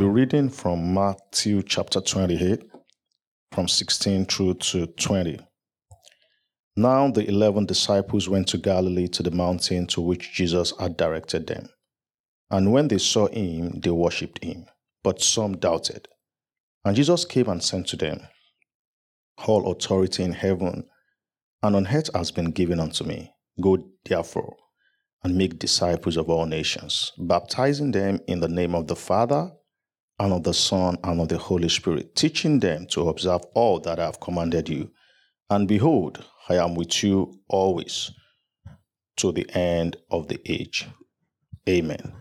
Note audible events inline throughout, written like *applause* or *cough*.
be reading from Matthew chapter 28, from 16 through to 20. Now the eleven disciples went to Galilee to the mountain to which Jesus had directed them. And when they saw him, they worshipped him, but some doubted. And Jesus came and said to them, All authority in heaven and on earth has been given unto me. Go therefore and make disciples of all nations, baptizing them in the name of the Father and of the Son and of the Holy Spirit, teaching them to observe all that I have commanded you. And behold, I am with you always to the end of the age. Amen.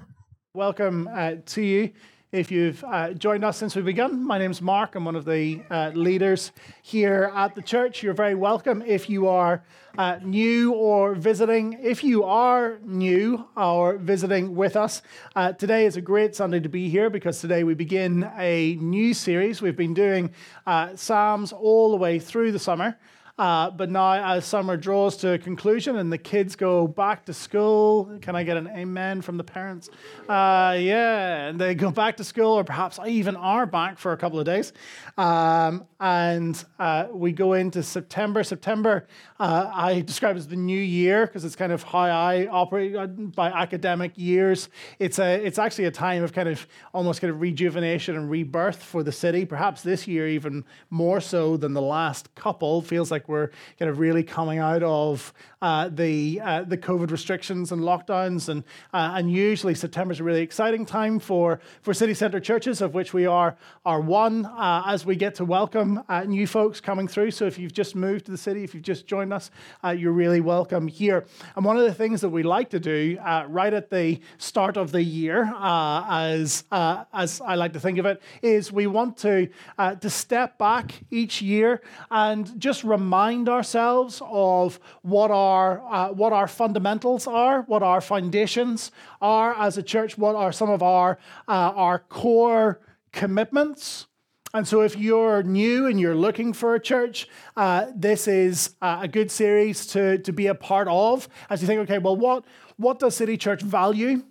Welcome uh, to you. If you've uh, joined us since we begun, my name's Mark. I'm one of the uh, leaders here at the church. You're very welcome if you are uh, new or visiting. If you are new or visiting with us, uh, today is a great Sunday to be here because today we begin a new series. We've been doing uh, Psalms all the way through the summer. Uh, but now, as summer draws to a conclusion and the kids go back to school, can I get an amen from the parents? Uh, yeah, and they go back to school, or perhaps even are back for a couple of days. Um, and uh, we go into September. September, uh, I describe as the new year because it's kind of how I operate uh, by academic years. It's a, it's actually a time of kind of almost kind of rejuvenation and rebirth for the city. Perhaps this year even more so than the last couple. Feels like we're kind of really coming out of uh, the uh, the COVID restrictions and lockdowns, and uh, and usually September is a really exciting time for for city centre churches, of which we are are one. Uh, as we get to welcome uh, new folks coming through, so if you've just moved to the city, if you've just joined us, uh, you're really welcome here. And one of the things that we like to do right at the start of the year, as as I like to think of it, is we want to to step back each year and just remind remind ourselves of what our, uh, what our fundamentals are, what our foundations are as a church, what are some of our, uh, our core commitments. And so, if you're new and you're looking for a church, uh, this is uh, a good series to, to be a part of as you think, okay, well, what, what does City Church value?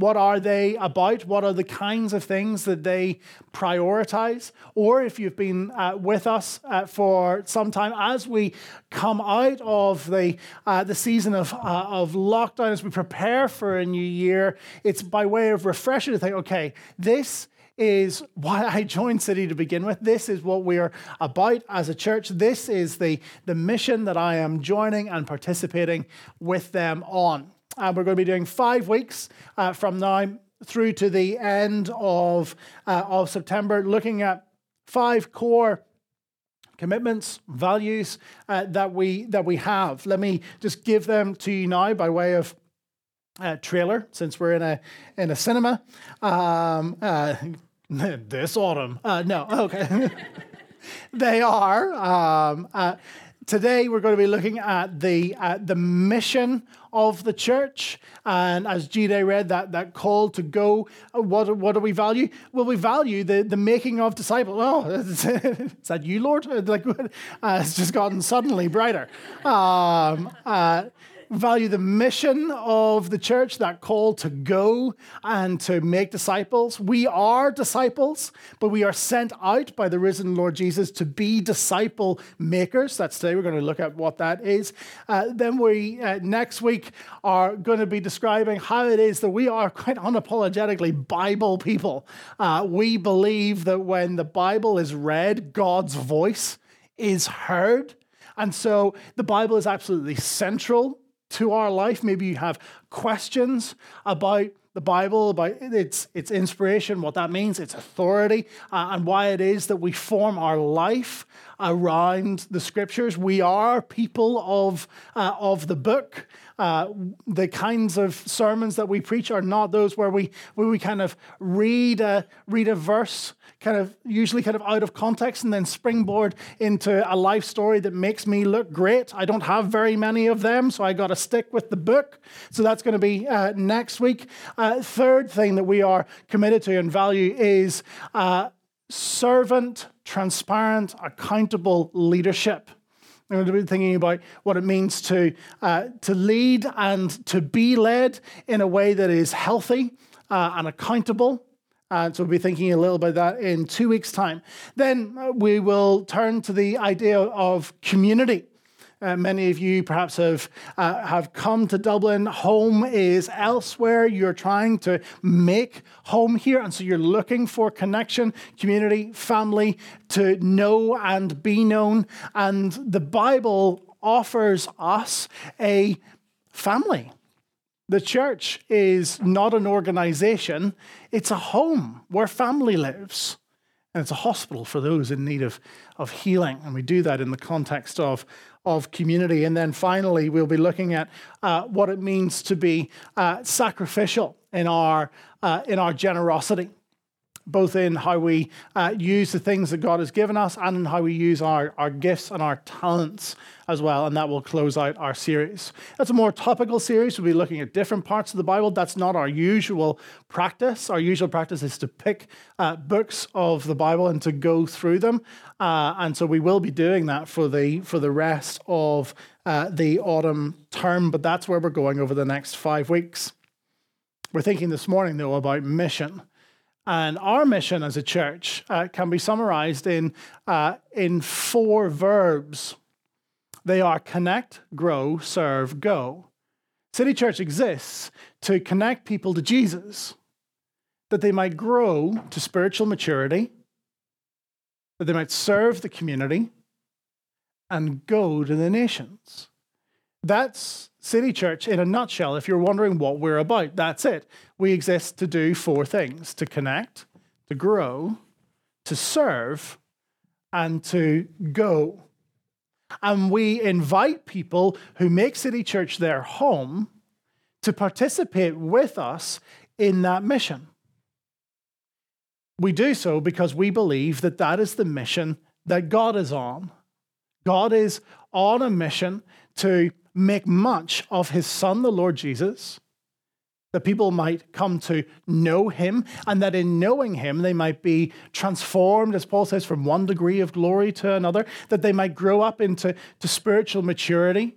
What are they about? What are the kinds of things that they prioritize? Or if you've been uh, with us uh, for some time, as we come out of the, uh, the season of, uh, of lockdown, as we prepare for a new year, it's by way of refresher to think, okay, this is why I joined City to begin with. This is what we are about as a church. This is the, the mission that I am joining and participating with them on. And we're going to be doing five weeks uh, from now through to the end of, uh, of September, looking at five core commitments, values uh, that, we, that we have. Let me just give them to you now by way of uh, trailer, since we're in a, in a cinema. Um, uh, *laughs* this autumn. Uh, no, okay. *laughs* they are. Um, Today, we're going to be looking at the, uh, the mission of the church. And as G-Day read, that, that call to go, uh, what, what do we value? Well, we value the, the making of disciples. Oh, *laughs* is that you, Lord? *laughs* Like, *laughs* uh, it's just gotten suddenly brighter. Um, uh, value the mission of the church, that call to go and to make disciples. We are disciples, but we are sent out by the risen Lord Jesus to be disciple makers. That's today. We're going to look at what that is. Uh, then we, uh, next week, are going to be describing how it is that we are quite unapologetically Bible people. Uh, we believe that when the Bible is read, God's voice is heard. And so the Bible is absolutely central to our life. Maybe you have questions about the Bible, about its, its inspiration, what that means, its authority, uh, and why it is that we form our life around the scriptures. We are people of, uh, of the book. Uh, the kinds of sermons that we preach are not those where we, where we kind of read a, read a verse kind of usually kind of out of context and then springboard into a life story that makes me look great. I don't have very many of them, so I got to stick with the book. So that's going to be uh, next week. Uh, third thing that we are committed to and value is uh, servant, transparent, accountable leadership. I'm going to be thinking about what it means to, uh, to lead and to be led in a way that is healthy uh, and accountable And so we'll be thinking a little about that in two weeks' time. Then uh, we will turn to the idea of community. Uh, many of you perhaps have uh, have come to Dublin. Home is elsewhere. You're trying to make home here, and so you're looking for connection, community, family to know and be known. And the Bible offers us a family. The church is not an organization, it's a home where family lives. And it's a hospital for those in need of, of healing. And we do that in the context of, of community. And then finally, we'll be looking at uh, what it means to be uh, sacrificial in our, uh, in our generosity both in how we uh, use the things that God has given us and in how we use our, our gifts and our talents as well. And that will close out our series. That's a more topical series. We'll be looking at different parts of the Bible. That's not our usual practice. Our usual practice is to pick uh, books of the Bible and to go through them. Uh, and so we will be doing that for the, for the rest of uh, the autumn term. But that's where we're going over the next five weeks. We're thinking this morning, though, about mission. And our mission as a church uh, can be summarized in, uh, in four verbs. They are connect, grow, serve, go. City Church exists to connect people to Jesus, that they might grow to spiritual maturity, that they might serve the community, and go to the nations. That's City Church in a nutshell. If you're wondering what we're about, that's it. We exist to do four things to connect, to grow, to serve, and to go. And we invite people who make City Church their home to participate with us in that mission. We do so because we believe that that is the mission that God is on. God is on a mission to make much of his son, the Lord Jesus, that people might come to know him, and that in knowing him, they might be transformed, as Paul says, from one degree of glory to another, that they might grow up into to spiritual maturity,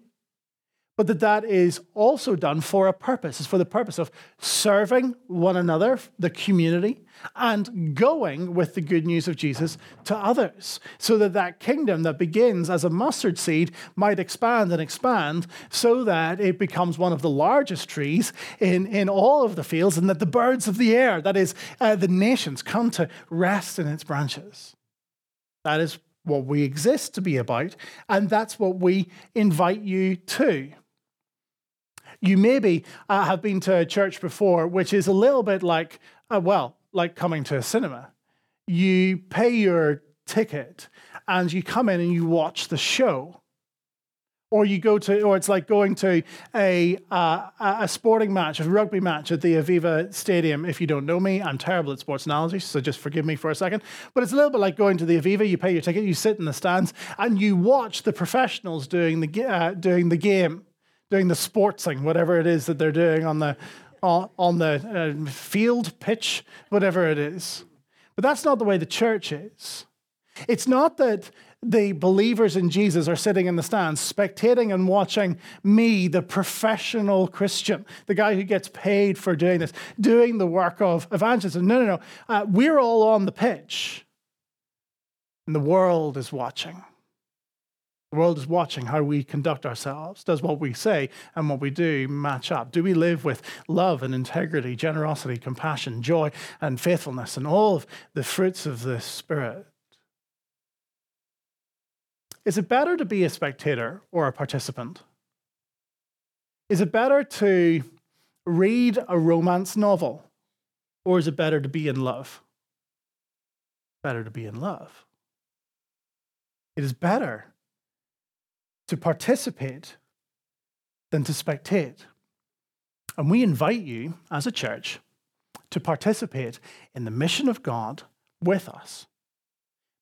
but that that is also done for a purpose. It's for the purpose of serving one another, the community, and going with the good news of Jesus to others, so that that kingdom that begins as a mustard seed might expand and expand, so that it becomes one of the largest trees in, in all of the fields, and that the birds of the air, that is, uh, the nations, come to rest in its branches. That is what we exist to be about, and that's what we invite you to. You maybe uh, have been to a church before, which is a little bit like, uh, well, like coming to a cinema. You pay your ticket and you come in and you watch the show. Or you go to, or it's like going to a, uh, a sporting match, a rugby match at the Aviva Stadium. If you don't know me, I'm terrible at sports analogies, so just forgive me for a second. But it's a little bit like going to the Aviva. You pay your ticket, you sit in the stands, and you watch the professionals doing the, uh, doing the game doing the sportsing, whatever it is that they're doing on the on the uh, field pitch, whatever it is. But that's not the way the church is. It's not that the believers in Jesus are sitting in the stands, spectating and watching me, the professional Christian, the guy who gets paid for doing this, doing the work of evangelism. No, no, no. Uh, we're all on the pitch, and the world is watching. The world is watching how we conduct ourselves. Does what we say and what we do match up? Do we live with love and integrity, generosity, compassion, joy, and faithfulness, and all of the fruits of the Spirit? Is it better to be a spectator or a participant? Is it better to read a romance novel or is it better to be in love? Better to be in love. It is better to participate than to spectate. And we invite you as a church to participate in the mission of God with us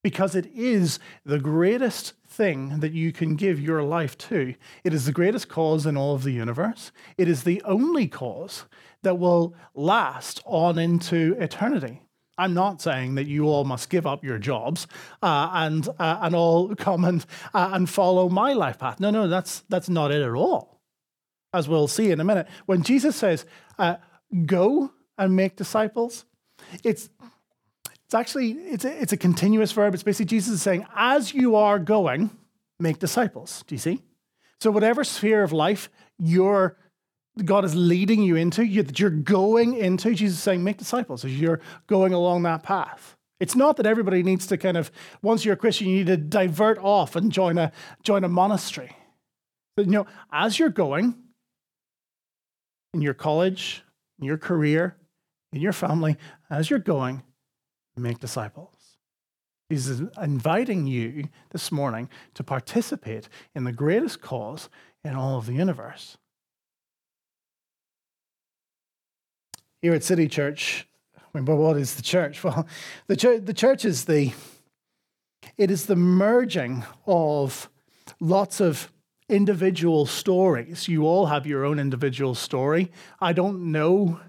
because it is the greatest thing that you can give your life to. It is the greatest cause in all of the universe. It is the only cause that will last on into eternity. I'm not saying that you all must give up your jobs uh, and uh, and all come and uh, and follow my life path. No, no, that's that's not it at all. As we'll see in a minute, when Jesus says, uh, "Go and make disciples," it's it's actually it's a, it's a continuous verb. It's basically Jesus is saying, as you are going, make disciples. Do you see? So whatever sphere of life you're God is leading you into, you, that you're going into, Jesus is saying, make disciples as you're going along that path. It's not that everybody needs to kind of, once you're a Christian, you need to divert off and join a join a monastery. But you know, as you're going in your college, in your career, in your family, as you're going, make disciples. He's inviting you this morning to participate in the greatest cause in all of the universe. Here at City Church, but what is the church? *laughs* Well, the church, the church is the it is the merging of lots of individual stories. You all have your own individual story. I don't know.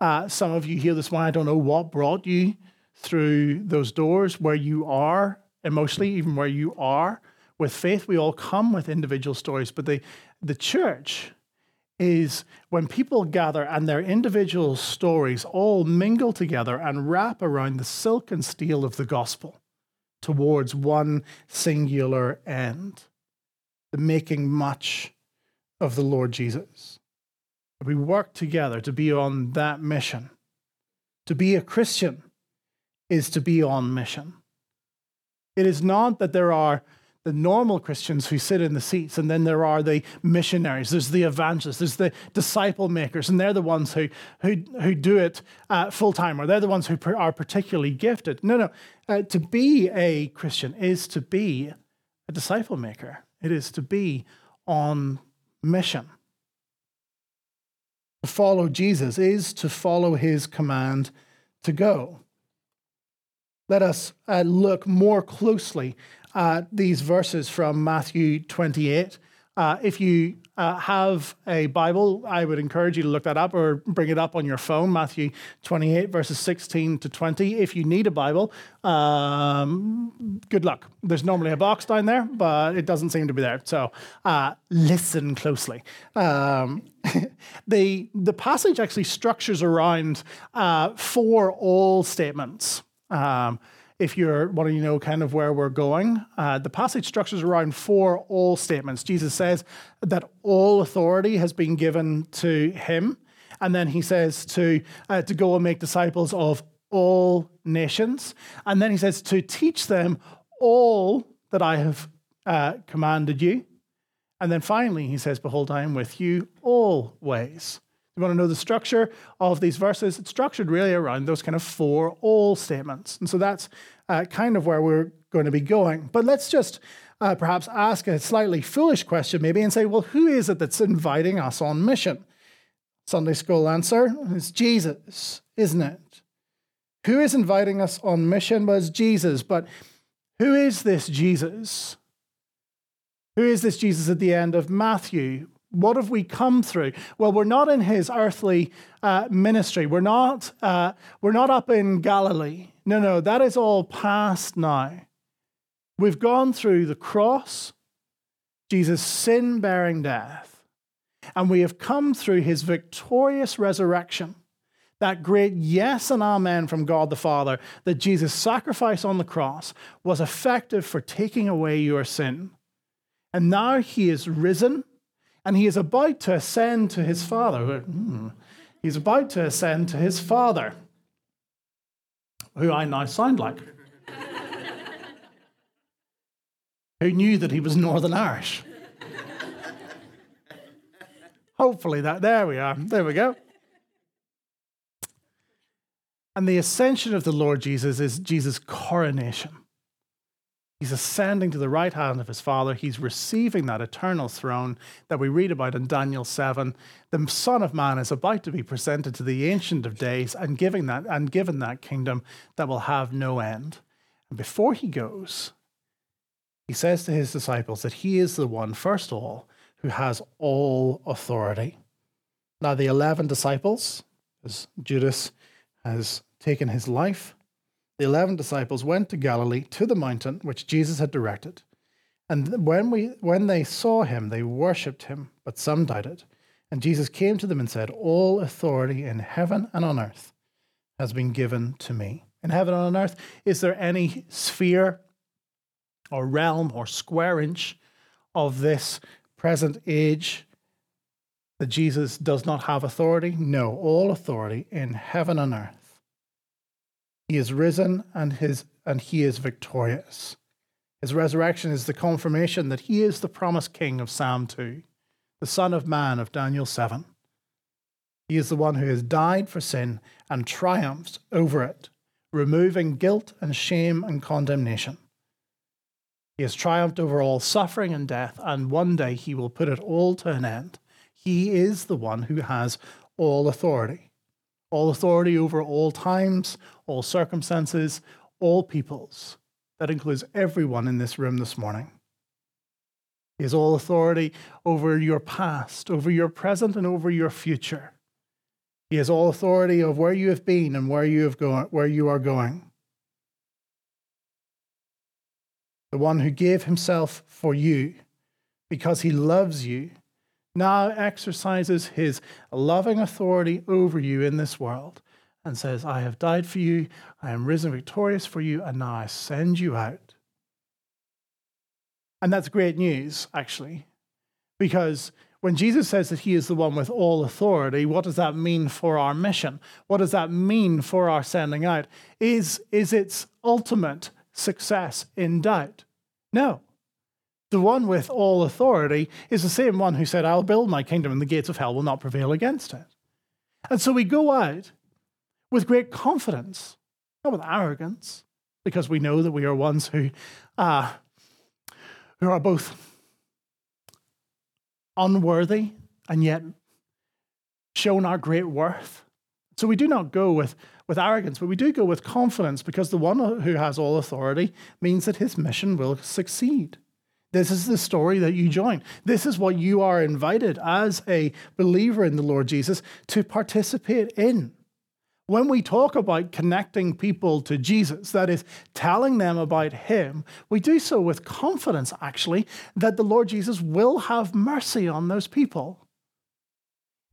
Uh, some of you here this morning, I don't know what brought you through those doors where you are emotionally, even where you are with faith. We all come with individual stories, but the, the church is when people gather and their individual stories all mingle together and wrap around the silk and steel of the gospel towards one singular end the making much of the Lord Jesus. We work together to be on that mission. To be a Christian is to be on mission. It is not that there are the normal Christians who sit in the seats, and then there are the missionaries, there's the evangelists, there's the disciple makers, and they're the ones who, who, who do it uh, full time, or they're the ones who are particularly gifted. No, no. Uh, to be a Christian is to be a disciple maker, it is to be on mission. To follow Jesus is to follow his command to go let us uh, look more closely at these verses from Matthew 28. Uh, if you uh, have a Bible, I would encourage you to look that up or bring it up on your phone, Matthew 28, verses 16 to 20. If you need a Bible, um, good luck. There's normally a box down there, but it doesn't seem to be there. So uh, listen closely. Um, *laughs* the, the passage actually structures around uh, four all statements. Um, if you're wanting to know kind of where we're going, uh, the passage structures around four all statements. Jesus says that all authority has been given to him. And then he says to, uh, to go and make disciples of all nations. And then he says to teach them all that I have uh, commanded you. And then finally, he says, Behold, I am with you always you want to know the structure of these verses? It's structured really around those kind of four all statements. And so that's uh, kind of where we're going to be going. But let's just uh, perhaps ask a slightly foolish question, maybe, and say, well, who is it that's inviting us on mission? Sunday school answer is Jesus, isn't it? Who is inviting us on mission? Was Jesus. But who is this Jesus? Who is this Jesus at the end of Matthew? What have we come through? Well, we're not in his earthly uh, ministry. We're not, uh, we're not up in Galilee. No, no, that is all past now. We've gone through the cross, Jesus' sin bearing death, and we have come through his victorious resurrection. That great yes and amen from God the Father that Jesus' sacrifice on the cross was effective for taking away your sin. And now he is risen and he is about to ascend to his father. Hmm. He's about to ascend to his father, who I now sound like, *laughs* who knew that he was Northern Irish. *laughs* Hopefully, that there we are. There we go. And the ascension of the Lord Jesus is Jesus' coronation. He's ascending to the right hand of his Father. He's receiving that eternal throne that we read about in Daniel 7. The Son of Man is about to be presented to the Ancient of Days and, giving that, and given that kingdom that will have no end. And before he goes, he says to his disciples that he is the one, first of all, who has all authority. Now, the 11 disciples, as Judas has taken his life, the eleven disciples went to Galilee to the mountain which Jesus had directed. And when, we, when they saw him, they worshipped him, but some doubted. And Jesus came to them and said, All authority in heaven and on earth has been given to me. In heaven and on earth, is there any sphere or realm or square inch of this present age that Jesus does not have authority? No, all authority in heaven and earth. He is risen and his and he is victorious. His resurrection is the confirmation that he is the promised king of Psalm 2, the Son of Man of Daniel 7. He is the one who has died for sin and triumphed over it, removing guilt and shame and condemnation. He has triumphed over all suffering and death, and one day he will put it all to an end. He is the one who has all authority all authority over all times, all circumstances, all peoples. That includes everyone in this room this morning. He has all authority over your past, over your present, and over your future. He has all authority of where you have been and where you have gone, where you are going. The one who gave himself for you because he loves you now exercises his loving authority over you in this world and says, I have died for you, I am risen victorious for you, and now I send you out. And that's great news, actually, because when Jesus says that he is the one with all authority, what does that mean for our mission? What does that mean for our sending out? Is, is its ultimate success in doubt? No. The one with all authority is the same one who said, I'll build my kingdom and the gates of hell will not prevail against it. And so we go out with great confidence, not with arrogance, because we know that we are ones who, uh, who are both unworthy and yet shown our great worth. So we do not go with, with arrogance, but we do go with confidence because the one who has all authority means that his mission will succeed. This is the story that you join. This is what you are invited as a believer in the Lord Jesus to participate in. When we talk about connecting people to Jesus, that is, telling them about Him, we do so with confidence, actually, that the Lord Jesus will have mercy on those people.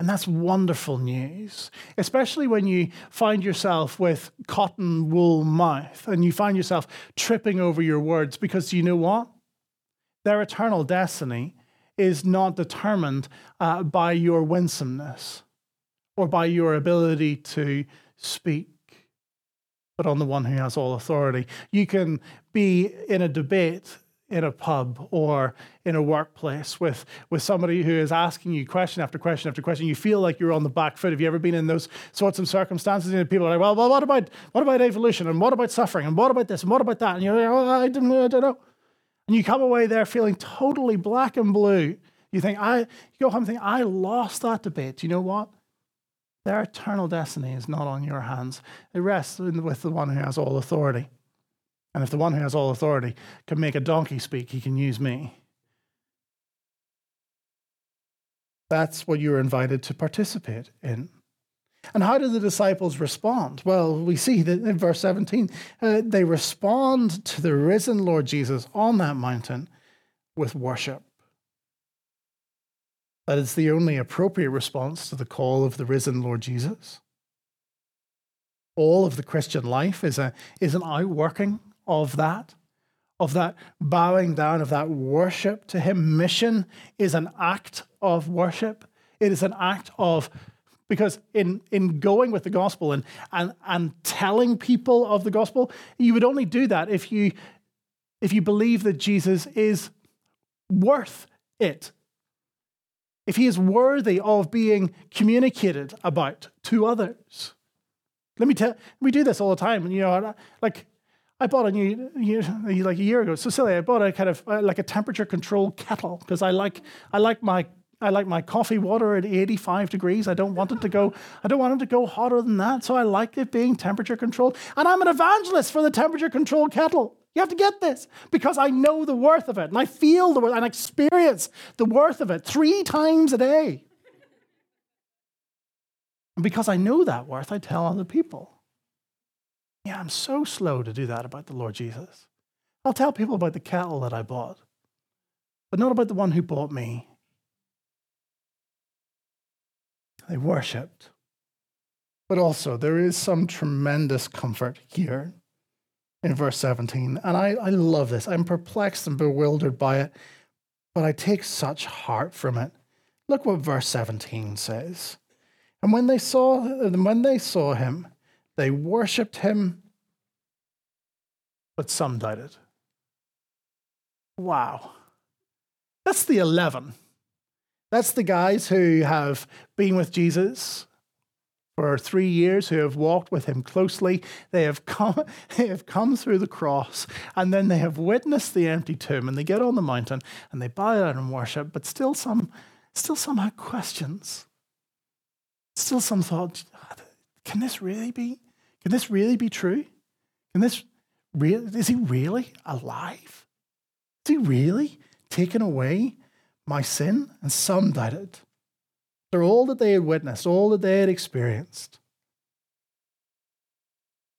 And that's wonderful news, especially when you find yourself with cotton wool mouth and you find yourself tripping over your words because you know what? Their eternal destiny is not determined uh, by your winsomeness or by your ability to speak, but on the one who has all authority. You can be in a debate in a pub or in a workplace with, with somebody who is asking you question after question after question. You feel like you're on the back foot. Have you ever been in those sorts of circumstances? And people are like, well, well what, about, what about evolution? And what about suffering? And what about this? And what about that? And you're like, oh, I, don't, I don't know. And you come away there feeling totally black and blue. You think, I, you go home and think, I lost that debate. Do you know what? Their eternal destiny is not on your hands. It rests with the one who has all authority. And if the one who has all authority can make a donkey speak, he can use me. That's what you're invited to participate in. And how do the disciples respond? Well, we see that in verse 17, uh, they respond to the risen Lord Jesus on that mountain with worship. That is the only appropriate response to the call of the risen Lord Jesus. All of the Christian life is, a, is an outworking of that, of that bowing down, of that worship to Him. Mission is an act of worship, it is an act of because in, in going with the gospel and, and, and telling people of the gospel, you would only do that if you, if you believe that Jesus is worth it if he is worthy of being communicated about to others. Let me tell we do this all the time. You know, like I bought a new, year like a year ago, So silly. I bought a kind of uh, like a temperature controlled kettle because I like I like my I like my coffee water at 85 degrees. I don't want it to go, I don't want it to go hotter than that. So I like it being temperature controlled. And I'm an evangelist for the temperature controlled kettle. You have to get this because I know the worth of it and I feel the worth and experience the worth of it three times a day. And because I know that worth, I tell other people. Yeah, I'm so slow to do that about the Lord Jesus. I'll tell people about the kettle that I bought, but not about the one who bought me. They worshipped. But also, there is some tremendous comfort here in verse 17. And I, I love this. I'm perplexed and bewildered by it, but I take such heart from it. Look what verse 17 says. And when they saw when they saw him, they worshipped him, but some doubted. Wow. That's the 11. That's the guys who have been with Jesus for three years, who have walked with him closely. They have come, *laughs* they have come through the cross, and then they have witnessed the empty tomb, and they get on the mountain and they bow down and worship, but still some, still some have questions. Still some thought, can this really be? Can this really be true? Can this is he really alive? Is he really taken away my sin? And some doubted. They're all that they had witnessed, all that they had experienced.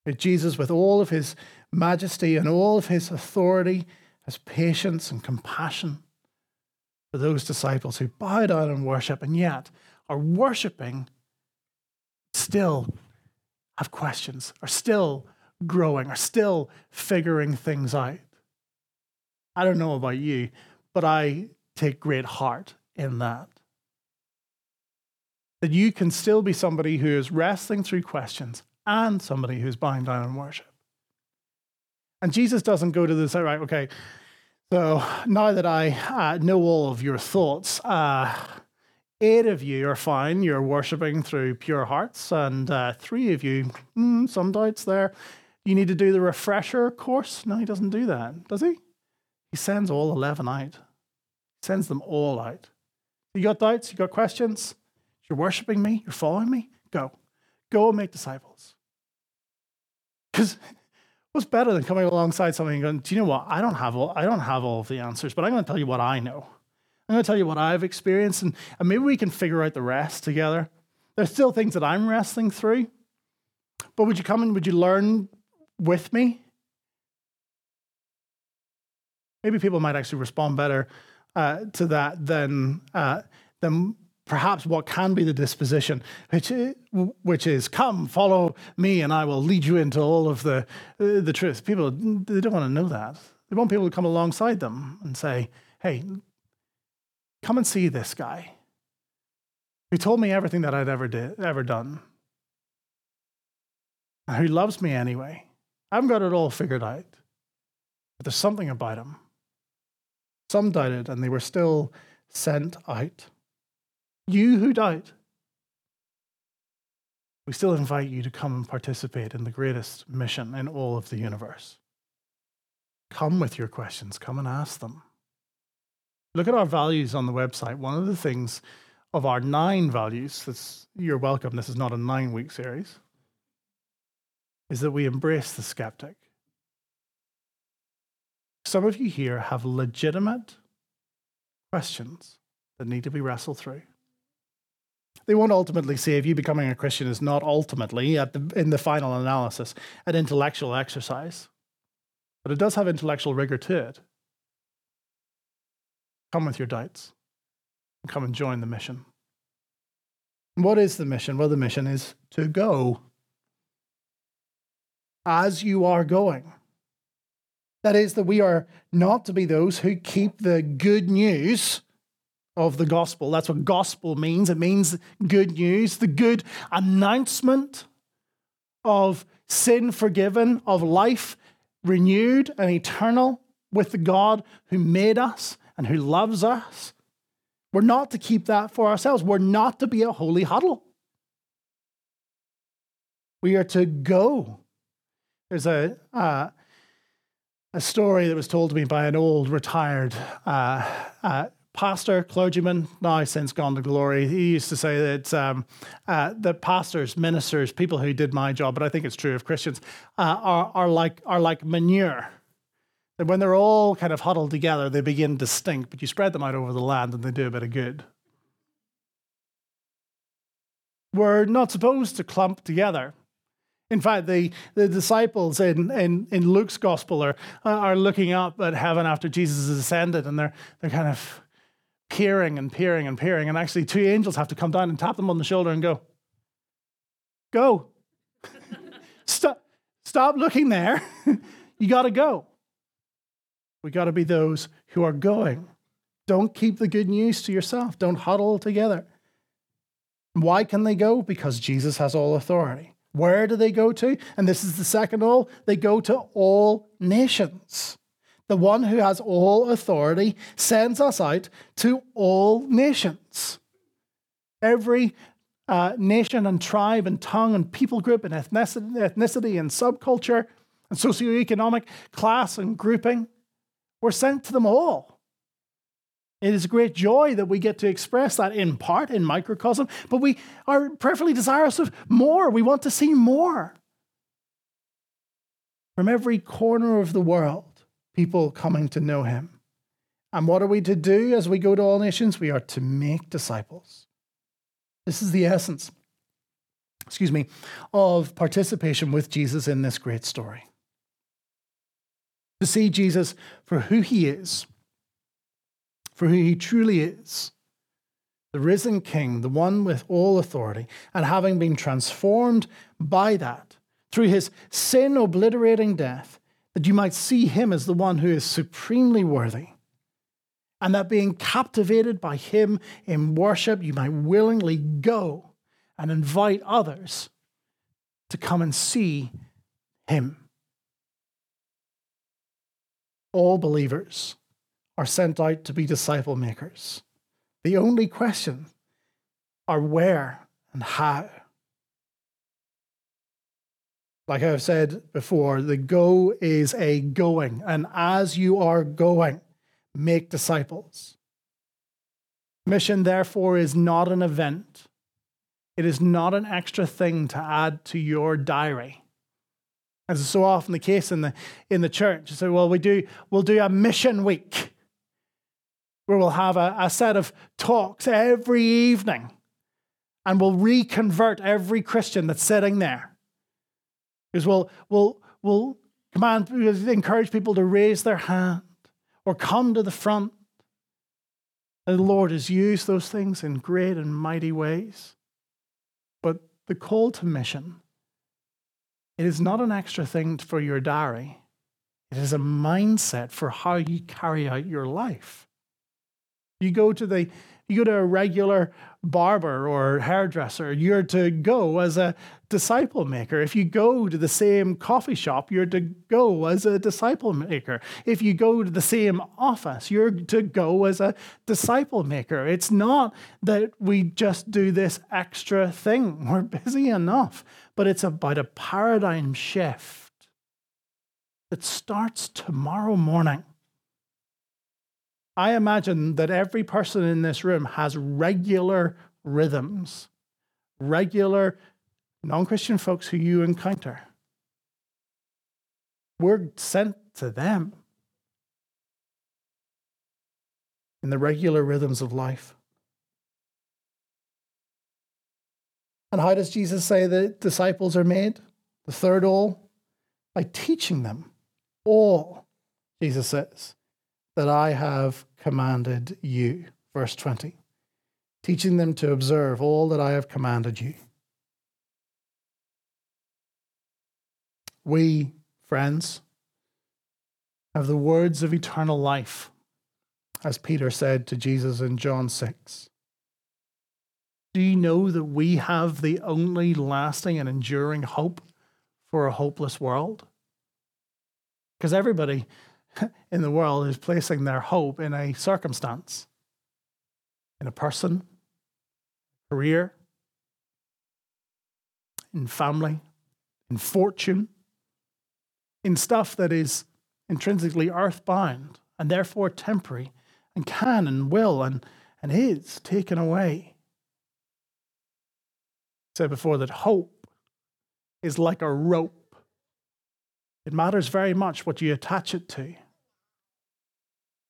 But Jesus, with all of his majesty and all of his authority, has patience and compassion for those disciples who bow down and worship and yet are worshiping, still have questions, are still growing, are still figuring things out. I don't know about you, but I take great heart in that that you can still be somebody who is wrestling through questions and somebody who's bowing down in worship. And Jesus doesn't go to this, all right, okay, so now that I uh, know all of your thoughts, uh, eight of you are fine. You're worshiping through pure hearts, and uh, three of you, mm, some doubts there. You need to do the refresher course. No, he doesn't do that, does he? He sends all 11 out, sends them all out. You got doubts? You got questions? You're worshiping me? You're following me? Go. Go and make disciples. Because *laughs* what's better than coming alongside somebody and going, Do you know what? I don't have all, I don't have all of the answers, but I'm going to tell you what I know. I'm going to tell you what I've experienced, and, and maybe we can figure out the rest together. There's still things that I'm wrestling through, but would you come and would you learn with me? Maybe people might actually respond better uh, to that than, uh, than perhaps what can be the disposition, which is, which is come, follow me, and I will lead you into all of the, uh, the truth. People, they don't want to know that. They want people to come alongside them and say, hey, come and see this guy who told me everything that I'd ever, did, ever done, and who loves me anyway. I haven't got it all figured out, but there's something about him. Some doubted, and they were still sent out. You who doubt, we still invite you to come and participate in the greatest mission in all of the universe. Come with your questions, come and ask them. Look at our values on the website. One of the things of our nine values, that's, you're welcome, this is not a nine week series, is that we embrace the skeptic. Some of you here have legitimate questions that need to be wrestled through. They won't ultimately save you. Becoming a Christian is not ultimately, at the, in the final analysis, an intellectual exercise. But it does have intellectual rigor to it. Come with your doubts and come and join the mission. what is the mission? Well, the mission is to go as you are going. That is, that we are not to be those who keep the good news of the gospel. That's what gospel means. It means good news, the good announcement of sin forgiven, of life renewed and eternal with the God who made us and who loves us. We're not to keep that for ourselves. We're not to be a holy huddle. We are to go. There's a, uh, a story that was told to me by an old retired uh, uh, pastor, clergyman, now since gone to glory, he used to say that um, uh, that pastors, ministers, people who did my job, but I think it's true of Christians, uh, are, are, like, are like manure. That when they're all kind of huddled together, they begin to stink, but you spread them out over the land and they do a bit of good. We're not supposed to clump together. In fact, the, the disciples in, in, in Luke's gospel are, are looking up at heaven after Jesus has ascended, and they're, they're kind of peering and peering and peering. And actually, two angels have to come down and tap them on the shoulder and go, Go. *laughs* stop, stop looking there. *laughs* you got to go. We got to be those who are going. Don't keep the good news to yourself. Don't huddle together. Why can they go? Because Jesus has all authority. Where do they go to? And this is the second all they go to all nations. The one who has all authority sends us out to all nations. Every uh, nation and tribe and tongue and people group and ethnicity, ethnicity and subculture and socioeconomic class and grouping, we're sent to them all. It is a great joy that we get to express that in part in microcosm, but we are prayerfully desirous of more. We want to see more. From every corner of the world, people coming to know him. And what are we to do as we go to all nations? We are to make disciples. This is the essence, excuse me, of participation with Jesus in this great story. To see Jesus for who he is for who he truly is the risen king, the one with all authority, and having been transformed by that through his sin obliterating death, that you might see him as the one who is supremely worthy. And that being captivated by him in worship, you might willingly go and invite others to come and see him. All believers are sent out to be disciple makers. The only question are where and how. Like I've said before, the go is a going, and as you are going, make disciples. Mission, therefore, is not an event. It is not an extra thing to add to your diary. As is so often the case in the in the church. You say, well, we do we'll do a mission week where we'll have a, a set of talks every evening and we'll reconvert every Christian that's sitting there. Because we'll, we'll, we'll command, encourage people to raise their hand or come to the front. And the Lord has used those things in great and mighty ways. But the call to mission, it is not an extra thing for your diary. It is a mindset for how you carry out your life. You go to the you go to a regular barber or hairdresser, you're to go as a disciple maker. If you go to the same coffee shop, you're to go as a disciple maker. If you go to the same office, you're to go as a disciple maker. It's not that we just do this extra thing, *laughs* we're busy enough, but it's about a paradigm shift that starts tomorrow morning. I imagine that every person in this room has regular rhythms, regular non Christian folks who you encounter. We're sent to them in the regular rhythms of life. And how does Jesus say that disciples are made? The third all? By teaching them all, Jesus says that I have commanded you. Verse 20. Teaching them to observe all that I have commanded you. We, friends, have the words of eternal life, as Peter said to Jesus in John 6. Do you know that we have the only lasting and enduring hope for a hopeless world? Because everybody *laughs* in the world is placing their hope in a circumstance, in a person, career, in family, in fortune, in stuff that is intrinsically earthbound and therefore temporary and can and will and, and is taken away. I said before that hope is like a rope it matters very much what you attach it to.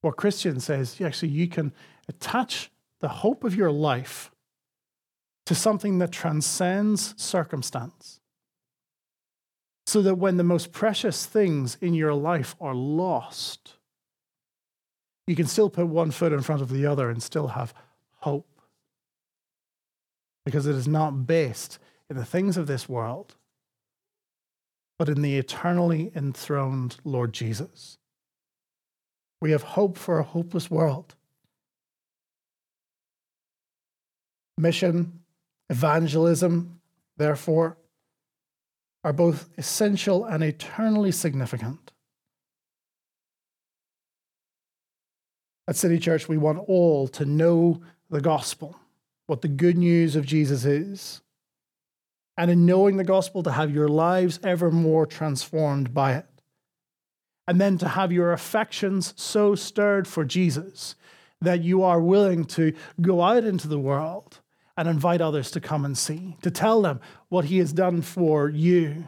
What Christian says, actually, you can attach the hope of your life to something that transcends circumstance. So that when the most precious things in your life are lost, you can still put one foot in front of the other and still have hope. Because it is not based in the things of this world, but in the eternally enthroned Lord Jesus. We have hope for a hopeless world. Mission, evangelism, therefore, are both essential and eternally significant. At City Church, we want all to know the gospel, what the good news of Jesus is, and in knowing the gospel, to have your lives ever more transformed by it. And then to have your affections so stirred for Jesus that you are willing to go out into the world and invite others to come and see, to tell them what he has done for you,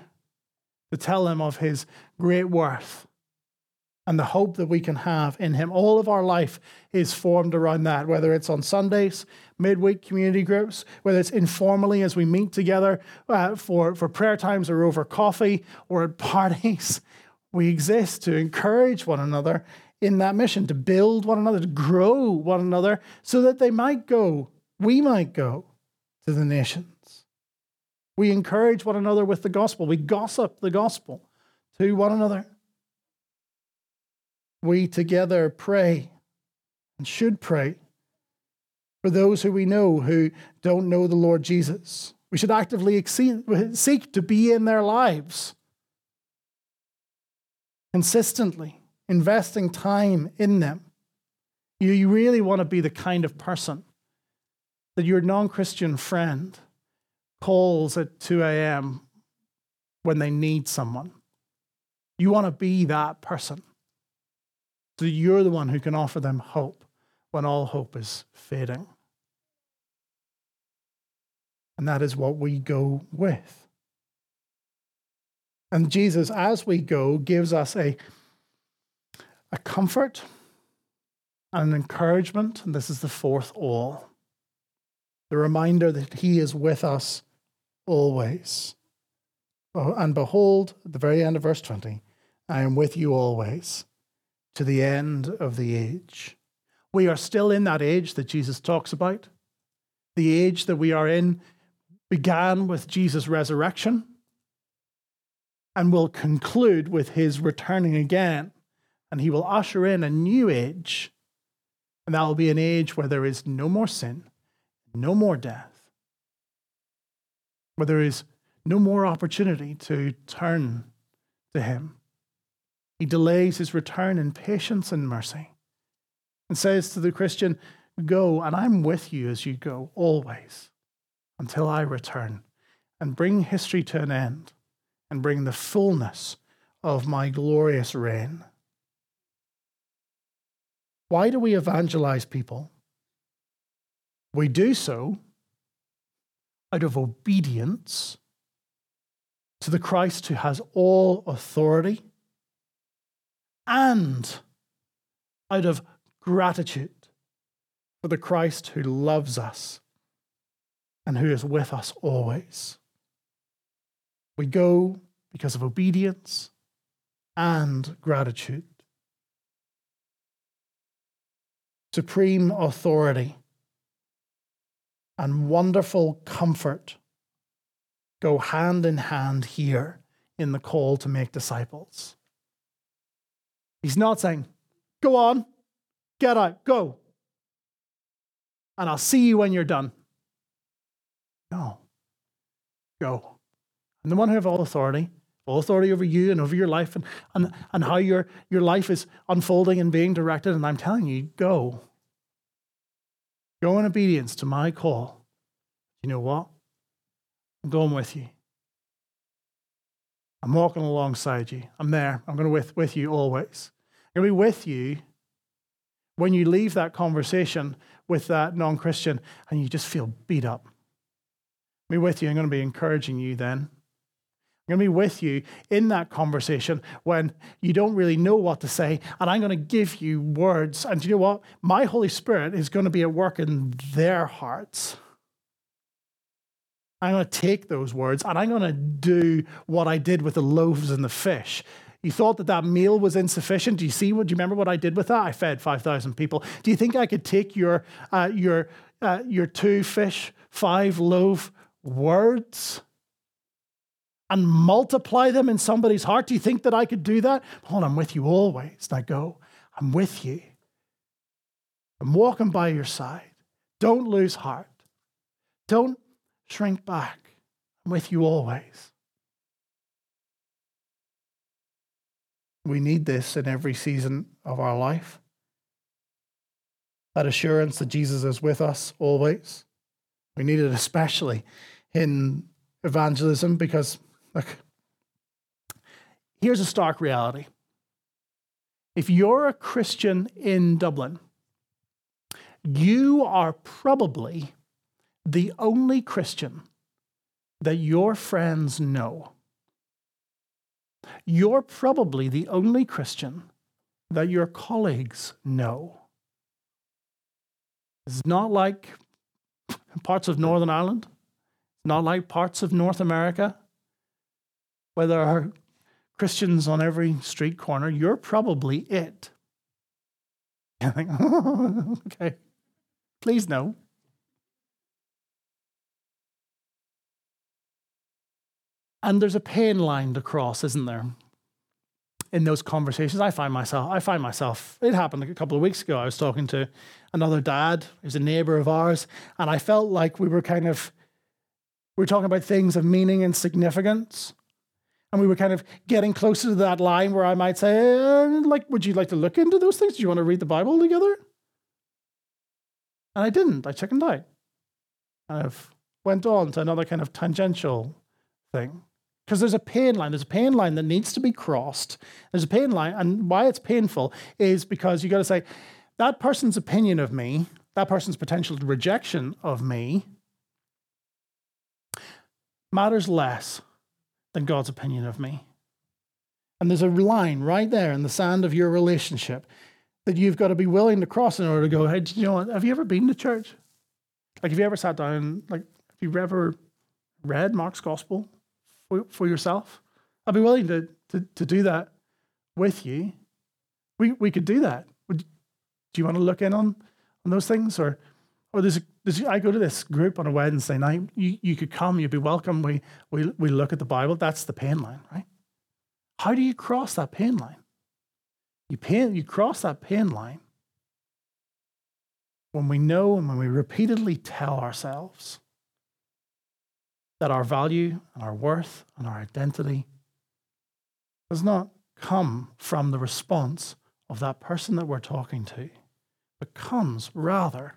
to tell them of his great worth and the hope that we can have in him. All of our life is formed around that, whether it's on Sundays, midweek community groups, whether it's informally as we meet together uh, for, for prayer times or over coffee or at *laughs* parties. We exist to encourage one another in that mission, to build one another, to grow one another, so that they might go we might go to the nations. We encourage one another with the gospel. We gossip the gospel to one another. We together pray and should pray for those who we know who don't know the Lord Jesus. We should actively seek to be in their lives consistently, investing time in them. You really want to be the kind of person that your non Christian friend calls at 2 a.m. when they need someone. You want to be that person. So you're the one who can offer them hope when all hope is fading. And that is what we go with. And Jesus, as we go, gives us a, a comfort and an encouragement. And this is the fourth all the reminder that He is with us always. And behold, at the very end of verse 20, I am with you always to the end of the age. We are still in that age that Jesus talks about. The age that we are in began with Jesus' resurrection and will conclude with his returning again. And he will usher in a new age. And that will be an age where there is no more sin, no more death, where there is no more opportunity to turn to Him. He delays His return in patience and mercy and says to the Christian, Go, and I'm with you as you go, always, until I return and bring history to an end and bring the fullness of my glorious reign. Why do we evangelize people? We do so out of obedience to the Christ who has all authority and out of gratitude for the Christ who loves us and who is with us always. We go because of obedience and gratitude. Supreme authority and wonderful comfort go hand in hand here in the call to make disciples. He's not saying, go on, get out, go, and I'll see you when you're done. No, go. I'm the one who have all authority, all authority over you and over your life and, and, and how your, your life is unfolding and being directed. And I'm telling you, go. Go in obedience to my call. You know what? I'm going with you. I'm walking alongside you. I'm there. I'm going to be with, with you always. I'm going to be with you when you leave that conversation with that non Christian and you just feel beat up. I'll be with you. I'm going to be encouraging you then. I'm going to be with you in that conversation when you don't really know what to say, and I'm going to give you words. And you know what? My Holy Spirit is going to be at work in their hearts. I'm going to take those words and I'm going to do what I did with the loaves and the fish. You thought that that meal was insufficient. Do you see what? Do you remember what I did with that? I fed five thousand people. Do you think I could take your uh, your uh, your two fish, five loaf words? and multiply them in somebody's heart? Do you think that I could do that? Hold, I'm with you always. Now go. I'm with you. I'm walking by your side. Don't lose heart. Don't shrink back. I'm with you always. We need this in every season of our life. That assurance that Jesus is with us always. We need it especially in evangelism because, look, here's a stark reality. If you're a Christian in Dublin, you are probably the only Christian that your friends know. You're probably the only Christian that your colleagues know. It's not like parts of Northern Ireland, it's not like parts of North America, where there are Christians on every street corner. You're probably it. Think, *laughs* okay, please no. And there's a pain line to cross, isn't there? In those conversations, I find myself, I find myself, it happened a couple of weeks ago. I was talking to another dad who's a neighbor of ours, and I felt like we were kind of, we were talking about things of meaning and significance. And we were kind of getting closer to that line where I might say, eh, like, would you like to look into those things? Do you want to read the Bible together? And I didn't. I chickened out. Of went on to another kind of tangential thing because there's a pain line. There's a pain line that needs to be crossed. There's a pain line, and why it's painful is because you got to say that person's opinion of me, that person's potential rejection of me, matters less than God's opinion of me. And there's a line right there in the sand of your relationship that you've got to be willing to cross in order to go, hey, do you know what? Have you ever been to church? Like, have you ever sat down, like, have you ever read Mark's gospel? For, yourself. I'd be willing to, to, to do that with you. We, we could do that. Would, do you want to look in on, on those things? Or, or there's, a, there's I go to this group on a Wednesday night. You, you could come, you'd be welcome. We, we, we look at the Bible. That's the pain line, right? How do you cross that pain line? You, pain, you cross that pain line when we know and when we repeatedly tell ourselves that our value and our worth and our identity does not come from the response of that person that we're talking to, but comes rather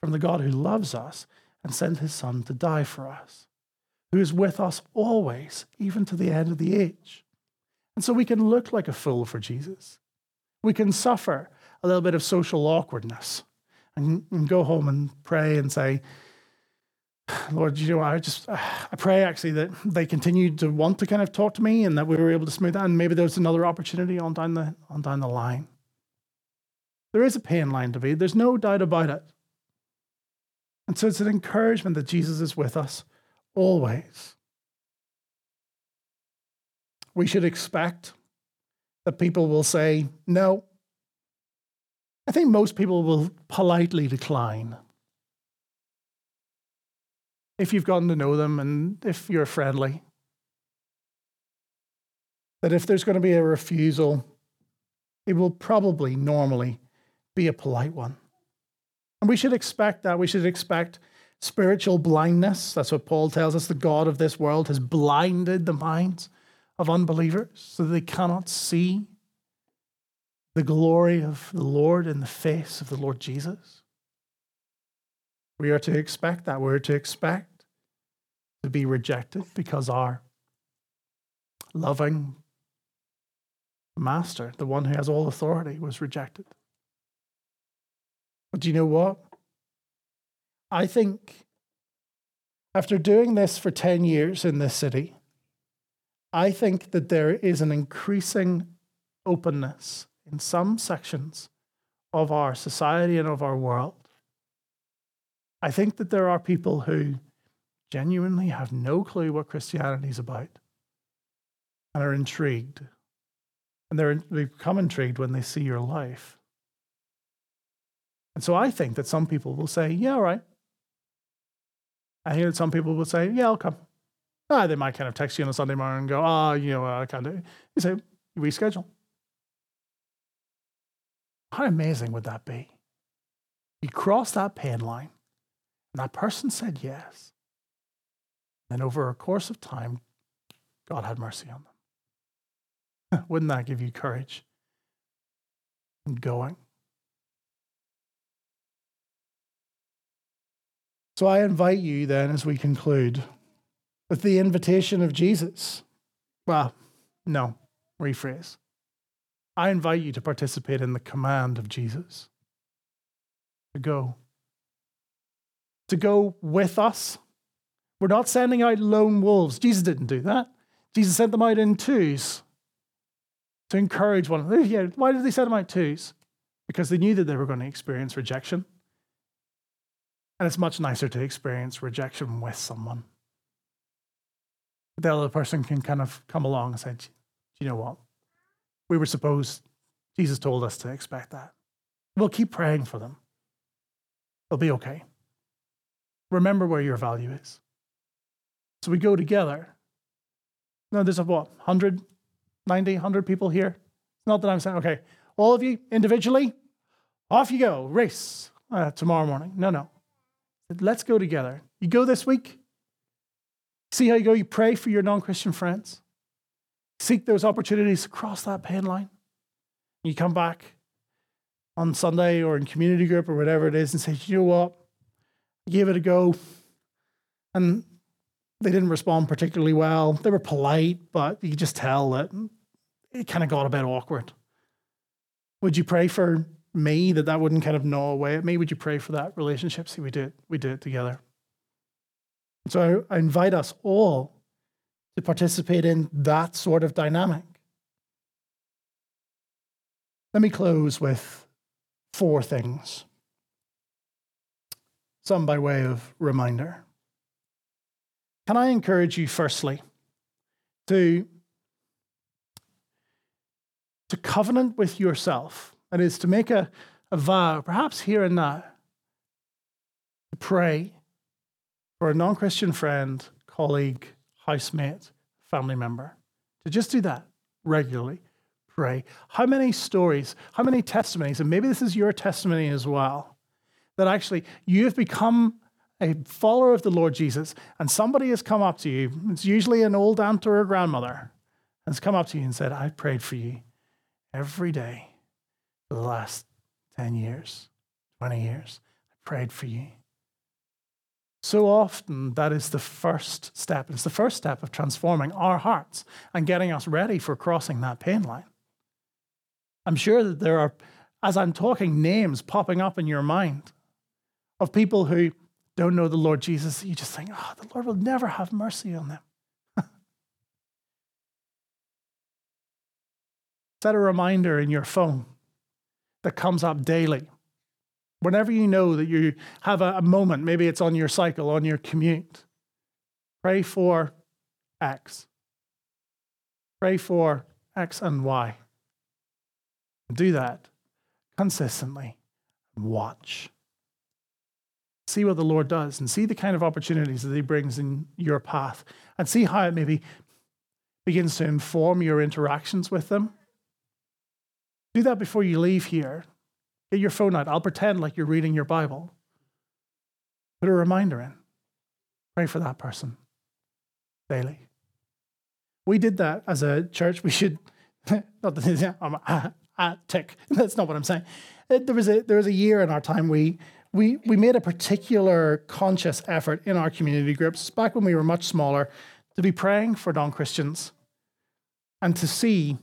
from the God who loves us and sent his Son to die for us, who is with us always, even to the end of the age. And so we can look like a fool for Jesus. We can suffer a little bit of social awkwardness and, and go home and pray and say, Lord, you know, I just I pray actually that they continue to want to kind of talk to me, and that we were able to smooth that, and maybe there's another opportunity on down the on down the line. There is a pain line, to be. There's no doubt about it. And so it's an encouragement that Jesus is with us always. We should expect that people will say no. I think most people will politely decline if you've gotten to know them and if you're friendly. That if there's going to be a refusal, it will probably normally be a polite one. And we should expect that. We should expect spiritual blindness. That's what Paul tells us. The God of this world has blinded the minds of unbelievers so that they cannot see the glory of the Lord in the face of the Lord Jesus. We are to expect that. We're to expect to be rejected because our loving master, the one who has all authority, was rejected. But do you know what? I think after doing this for 10 years in this city, I think that there is an increasing openness in some sections of our society and of our world I think that there are people who genuinely have no clue what Christianity is about and are intrigued. And they're, they become intrigued when they see your life. And so I think that some people will say, Yeah, all right. I hear that some people will say, Yeah, I'll come. Ah, they might kind of text you on a Sunday morning and go, "Ah, oh, you know, I can't do." It. You say, "Reschedule." How amazing would that be? You cross that pain line, and that person said yes. And over a course of time, God had mercy on them. *laughs* Wouldn't that give you courage in going? So I invite you then, as we conclude, with the invitation of Jesus. Well, no, rephrase. I invite you to participate in the command of Jesus to go. To go with us. We're not sending out lone wolves. Jesus didn't do that. Jesus sent them out in twos to encourage one another. *laughs* Yeah, why did they send them out twos? Because they knew that they were going to experience rejection. And it's much nicer to experience rejection with someone. The other person can kind of come along and say, Do you know what? We were supposed, Jesus told us to expect that. We'll keep praying for them. They'll be okay. Remember where your value is. So we go together no, there's a what, 100, 90, 100 people here? It's not that I'm saying, okay, all of you individually, off you go, race uh, tomorrow morning. No, no. Let's go together. You go this week, see how you go, you pray for your non Christian friends, seek those opportunities to cross that pain line. You come back on Sunday or in community group or whatever it is and say, you know what? Gave it a go. And they didn't respond particularly well. They were polite, but you could just tell that it kind of got a bit awkward. Would you pray for me that that wouldn't kind of gnaw away at me? Would you pray for that relationship? See, we do it. We do it together. So I invite us all to participate in that sort of dynamic. Let me close with four things. Some by way of reminder. Can I encourage you, firstly, to, to covenant with yourself? That is, to make a, a vow, perhaps here and now, to pray for a non Christian friend, colleague, housemate, family member. To just do that regularly. Pray. How many stories, how many testimonies, and maybe this is your testimony as well, that actually you have become a follower of the Lord Jesus, and somebody has come up to you, it's usually an old aunt or a grandmother, has come up to you and said, I prayed for you every day for the last 10 years, 20 years. I prayed for you. So often, that is the first step. It's the first step of transforming our hearts and getting us ready for crossing that pain line. I'm sure that there are, as I'm talking, names popping up in your mind of people who don't know the Lord Jesus, you just think, oh, the Lord will never have mercy on them. *laughs* Set a reminder in your phone that comes up daily. Whenever you know that you have a, a moment, maybe it's on your cycle, on your commute, pray for X. Pray for X and Y. Do that consistently. Watch see what the Lord does and see the kind of opportunities that He brings in your path and see how it maybe begins to inform your interactions with them. Do that before you leave here. Get your phone out. I'll pretend like you're reading your Bible. Put a reminder in. Pray for that person daily. We did that as a church. We should, *laughs* not that I'm a, a tick. *laughs* That's not what I'm saying. There was a there was a year in our time we we, we made a particular conscious effort in our community groups back when we were much smaller to be praying for non Christians and to see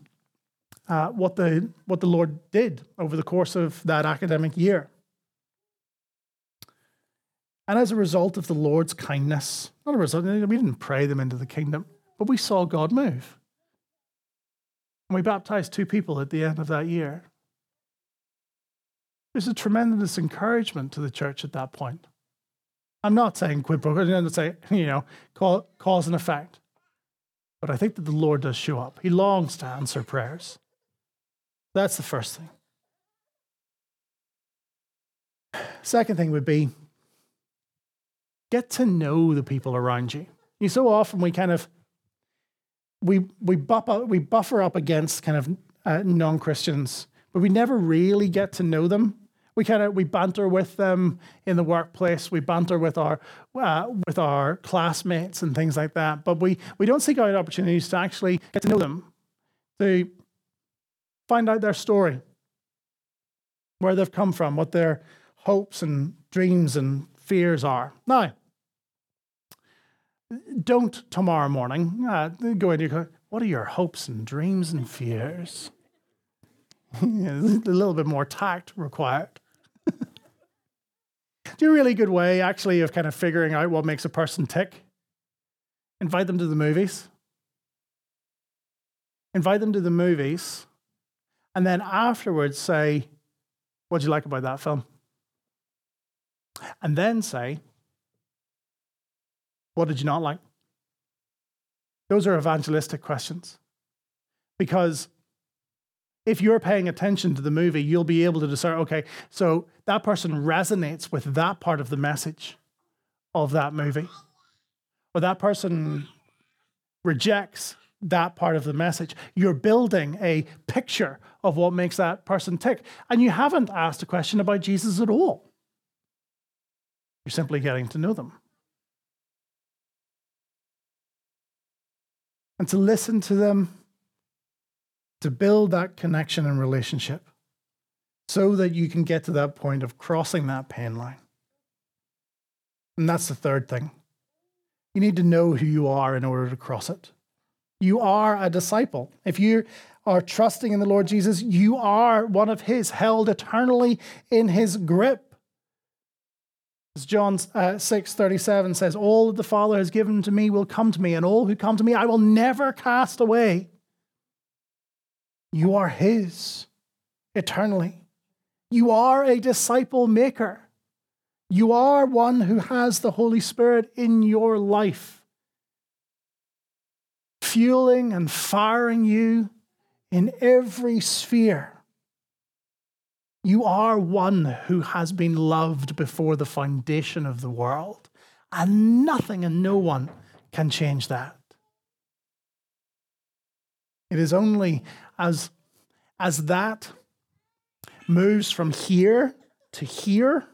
uh, what, the, what the Lord did over the course of that academic year. And as a result of the Lord's kindness, not a result, we didn't pray them into the kingdom, but we saw God move. And we baptized two people at the end of that year. There's a tremendous encouragement to the church at that point. I'm not saying quid pro quo, I'm not saying, *laughs* you know, cause and effect. But I think that the Lord does show up. He longs to answer prayers. That's the first thing. Second thing would be get to know the people around you. You so often we kind of we we buff up, we buffer up against kind of uh, non Christians, but we never really get to know them. We kind of we banter with them in the workplace. We banter with our uh, with our classmates and things like that. But we we don't seek out opportunities to actually get to know them, to find out their story, where they've come from, what their hopes and dreams and fears are. Now, don't tomorrow morning uh, go into your, what are your hopes and dreams and fears? *laughs* a little bit more tact required. Do a really good way, actually, of kind of figuring out what makes a person tick. Invite them to the movies. Invite them to the movies, and then afterwards say, What did you like about that film? And then say, What did you not like? Those are evangelistic questions. Because if you're paying attention to the movie, you'll be able to discern okay, so that person resonates with that part of the message of that movie, or that person rejects that part of the message. You're building a picture of what makes that person tick. And you haven't asked a question about Jesus at all. You're simply getting to know them. And to listen to them to build that connection and relationship so that you can get to that point of crossing that pain line. And that's the third thing. You need to know who you are in order to cross it. You are a disciple. If you are trusting in the Lord Jesus, you are one of His, held eternally in His grip. As John uh, 6 37 says, All that the Father has given to me will come to me, and all who come to me I will never cast away. You are His eternally. You are a disciple maker. You are one who has the Holy Spirit in your life, fueling and firing you in every sphere. You are one who has been loved before the foundation of the world, and nothing and no one can change that. It is only as, as that moves from here to here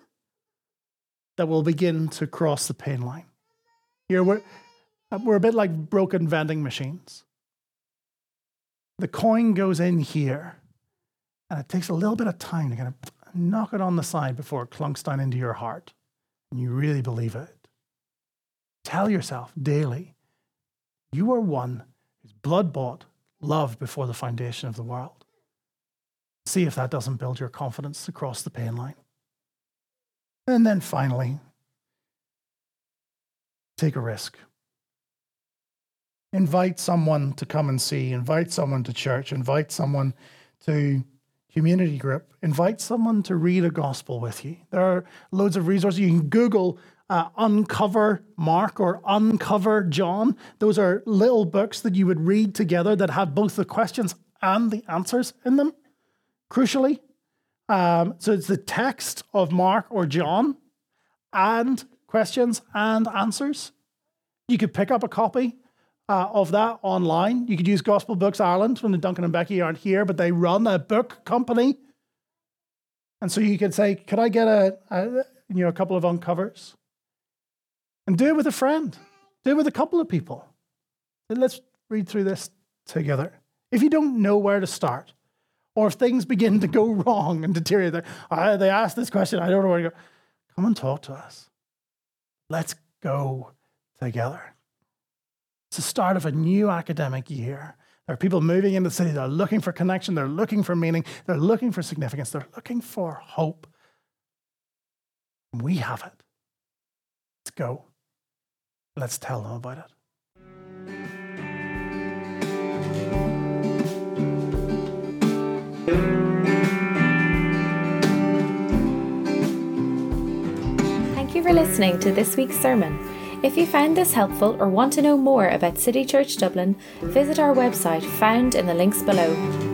that we'll begin to cross the pain line. Here, we're, we're a bit like broken vending machines. The coin goes in here, and it takes a little bit of time to kind of knock it on the side before it clunks down into your heart, and you really believe it. Tell yourself daily, you are one who's blood bought, loved before the foundation of the world. See if that doesn't build your confidence across the pain line. And then finally, take a risk. Invite someone to come and see, invite someone to church, invite someone to community group, invite someone to read a gospel with you. There are loads of resources. You can Google uh, Uncover Mark or Uncover John. Those are little books that you would read together that have both the questions and the answers in them, crucially. Um, so it's the text of Mark or John and questions and answers. You could pick up a copy uh, of that online. You could use Gospel Books Ireland when the Duncan and Becky aren't here, but they run a book company. And so you could say, could I get a, a you know a couple of uncovers? And do it with a friend. Do it with a couple of people. Let's read through this together. If you don't know where to start, or if things begin to go *laughs* wrong and deteriorate, they ask this question, I don't know where to go. Come and talk to us. Let's go together. It's the start of a new academic year. There are people moving into the city. They're looking for connection. They're looking for meaning. They're looking for significance. They're looking for hope. We have it. Let's go. Let's tell them about it. Thank you for listening to this week's sermon. If you found this helpful or want to know more about City Church Dublin, visit our website found in the links below.